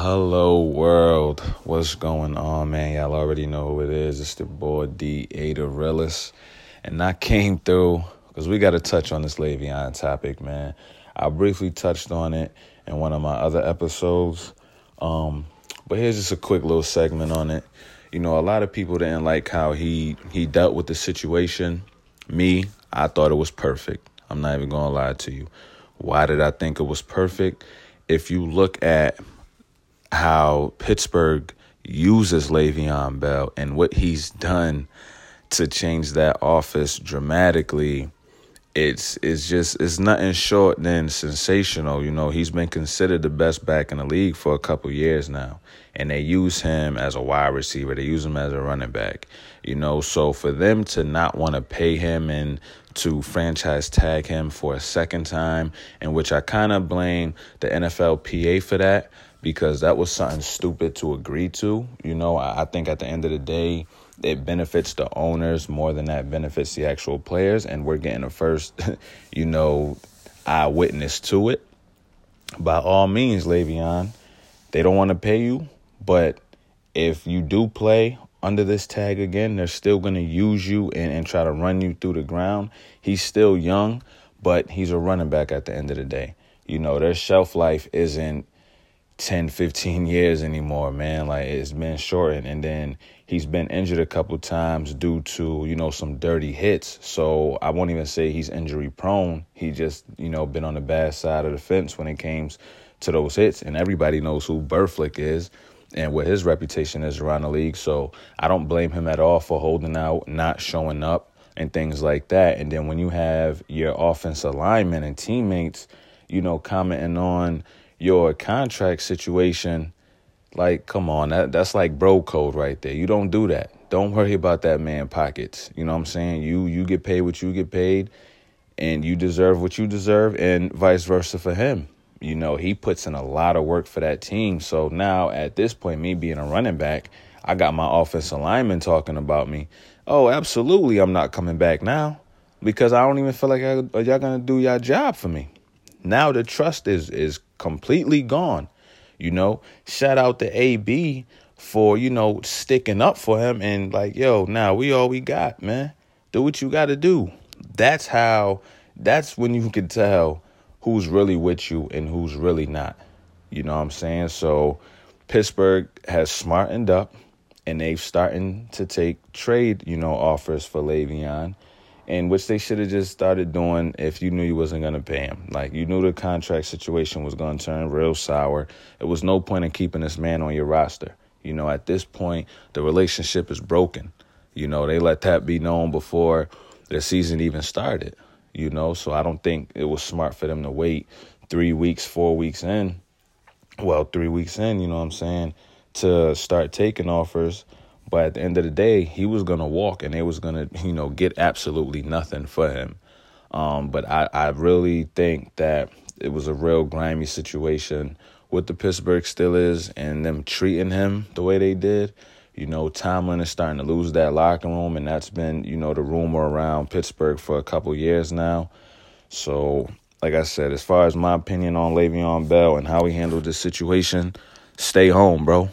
Hello world, what's going on, man? Y'all already know who it is. It's the boy D Ada Realist, and I came through because we got to touch on this Le'Veon topic, man. I briefly touched on it in one of my other episodes, um, but here's just a quick little segment on it. You know, a lot of people didn't like how he he dealt with the situation. Me, I thought it was perfect. I'm not even gonna lie to you. Why did I think it was perfect? If you look at how Pittsburgh uses Le'Veon Bell and what he's done to change that office dramatically, it's it's just it's nothing short than sensational. You know, he's been considered the best back in the league for a couple years now. And they use him as a wide receiver. They use him as a running back. You know, so for them to not want to pay him and to franchise tag him for a second time, in which I kind of blame the NFLPA for that because that was something stupid to agree to. You know, I, think at the end of the day, it benefits the owners more than that benefits the actual players, and we're getting a first, you know, eyewitness to it. By all means, Le'Veon, they don't want to pay you, but if you do play under this tag again, they're still going to use you and, and try to run you through the ground. He's still young, but he's a running back at the end of the day. You know, their shelf life isn't 10, 15 years anymore, man. Like it's been shortened. And then he's been injured a couple times due to, you know, some dirty hits. So I won't even say he's injury prone. He just, you know, been on the bad side of the fence when it comes to those hits. And everybody knows who Burfict is and what his reputation is around the league. So I don't blame him at all for holding out, not showing up, and things like that. And then when you have your offensive linemen and teammates, you know, commenting on your contract situation, like, come on, that that's like bro code right there. You don't do that. Don't worry about that man pockets. You know what I'm saying? You you get paid what you get paid and you deserve what you deserve and vice versa for him. You know, he puts in a lot of work for that team. So now at this point, me being a running back, I got my offensive lineman talking about me. Oh, absolutely, I'm not coming back now because I don't even feel like I, y'all gonna do y'all job for me. Now the trust is is completely gone. You know, shout out to AB for, you know, sticking up for him and like, yo, now we all we got, man. Do what you got to do. That's how, that's when you can tell who's really with you and who's really not. You know what I'm saying? So Pittsburgh has smartened up and they've starting to take trade, you know, offers for Le'Veon and which they should have just started doing if you knew you wasn't going to pay him. Like you knew the contract situation was going to turn real sour. It was no point in keeping this man on your roster. You know, at this point, the relationship is broken. You know, they let that be known before the season even started. You know, so I don't think it was smart for them to wait three weeks, four weeks in. Well, three weeks in, you know what I'm saying, to start taking offers but at the end of the day, he was going to walk and they was going to, you know, get absolutely nothing for him. Um, but I, I really think that it was a real grimy situation with the Pittsburgh Steelers and them treating him the way they did. You know, Tomlin is starting to lose that locker room, and that's been, you know, the rumor around Pittsburgh for a couple years now. So, like I said, as far as my opinion on Le'Veon Bell and how he handled this situation, stay home, bro.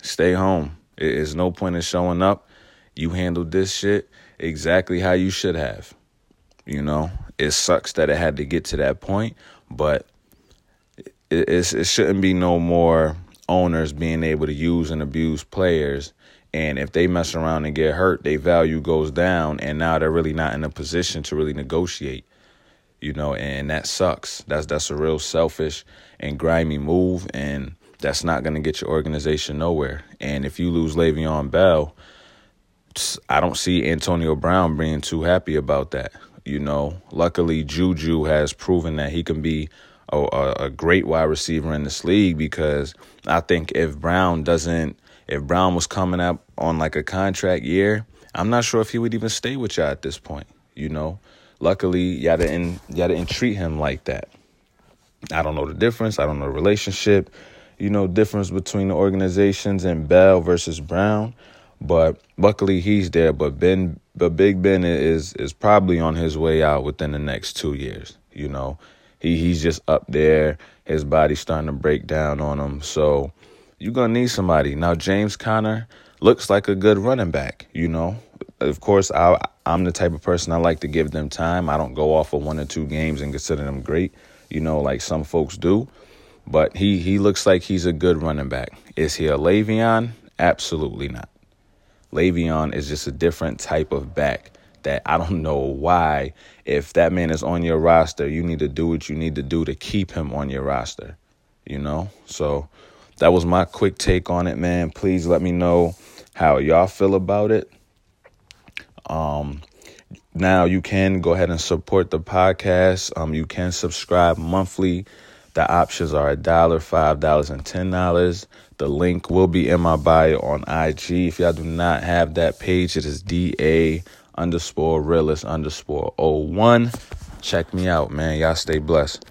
Stay home. It's no point in showing up. You handled this shit exactly how you should have. You know, it sucks that it had to get to that point, but it, it shouldn't be no more owners being able to use and abuse players. And if they mess around and get hurt, their value goes down, and now they're really not in a position to really negotiate. You know, and that sucks. That's that's a real selfish and grimy move, and that's not going to get your organization nowhere. And if you lose Le'Veon Bell, I don't see Antonio Brown being too happy about that. You know, luckily Juju has proven that he can be a, a great wide receiver in this league because I think if Brown doesn't, if Brown was coming up on like a contract year, I'm not sure if he would even stay with y'all at this point. You know, luckily y'all didn't y'all didn't treat him like that. I don't know the difference. I don't know the relationship you know, difference between the organizations and Bell versus Brown. But luckily he's there. But Ben, but Big Ben is is probably on his way out within the next two years. You know, he he's just up there. His body's starting to break down on him. So you're gonna need somebody. Now James Conner looks like a good running back, you know. Of course, I I'm the type of person I like to give them time. I don't go off of one or two games and consider them great, you know, like some folks do. But he he looks like he's a good running back. Is he a Le'Veon? Absolutely not. Le'Veon is just a different type of back that I don't know why. If that man is on your roster, you need to do what you need to do to keep him on your roster. You know? So that was my quick take on it, man. Please let me know how y'all feel about it. Um now you can go ahead and support the podcast. Um you can subscribe monthly. The options are a dollar, five dollars, and ten dollars. The link will be in my bio on IG. If y'all do not have that page, it is DA underscore realist underscore 01. Check me out, man. Y'all stay blessed.